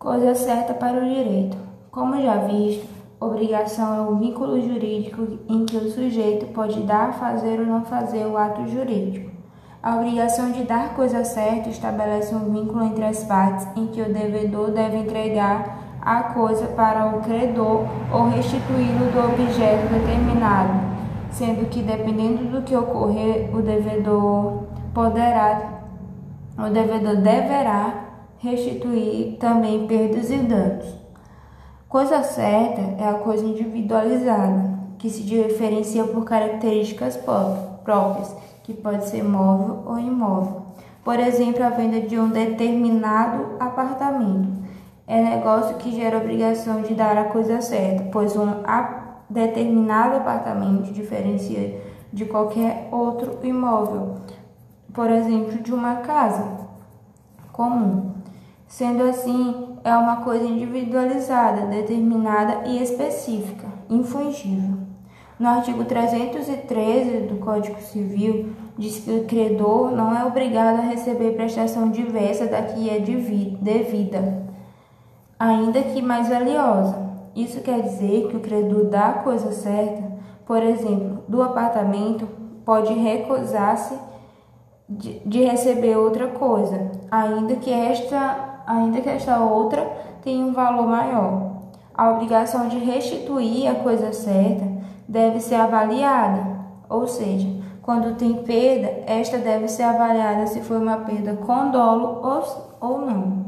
Coisa certa para o direito. Como já visto, obrigação é o vínculo jurídico em que o sujeito pode dar, fazer ou não fazer o ato jurídico. A obrigação de dar coisa certa estabelece um vínculo entre as partes em que o devedor deve entregar a coisa para o credor ou restituí-lo do objeto determinado, sendo que dependendo do que ocorrer, o devedor poderá o devedor deverá restituir também perdas e danos. Coisa certa é a coisa individualizada, que se diferencia por características próprias, que pode ser móvel ou imóvel. Por exemplo, a venda de um determinado apartamento é negócio que gera obrigação de dar a coisa certa, pois um determinado apartamento diferencia de qualquer outro imóvel, por exemplo, de uma casa comum. Sendo assim, é uma coisa individualizada, determinada e específica, infungível. No artigo 313 do Código Civil, diz que o credor não é obrigado a receber prestação diversa da que é devida, ainda que mais valiosa. Isso quer dizer que o credor dá a coisa certa, por exemplo, do apartamento, pode recusar-se de, de receber outra coisa, ainda que esta, ainda que esta outra tenha um valor maior. A obrigação de restituir a coisa certa deve ser avaliada, ou seja, quando tem perda, esta deve ser avaliada se foi uma perda com dolo ou, ou não.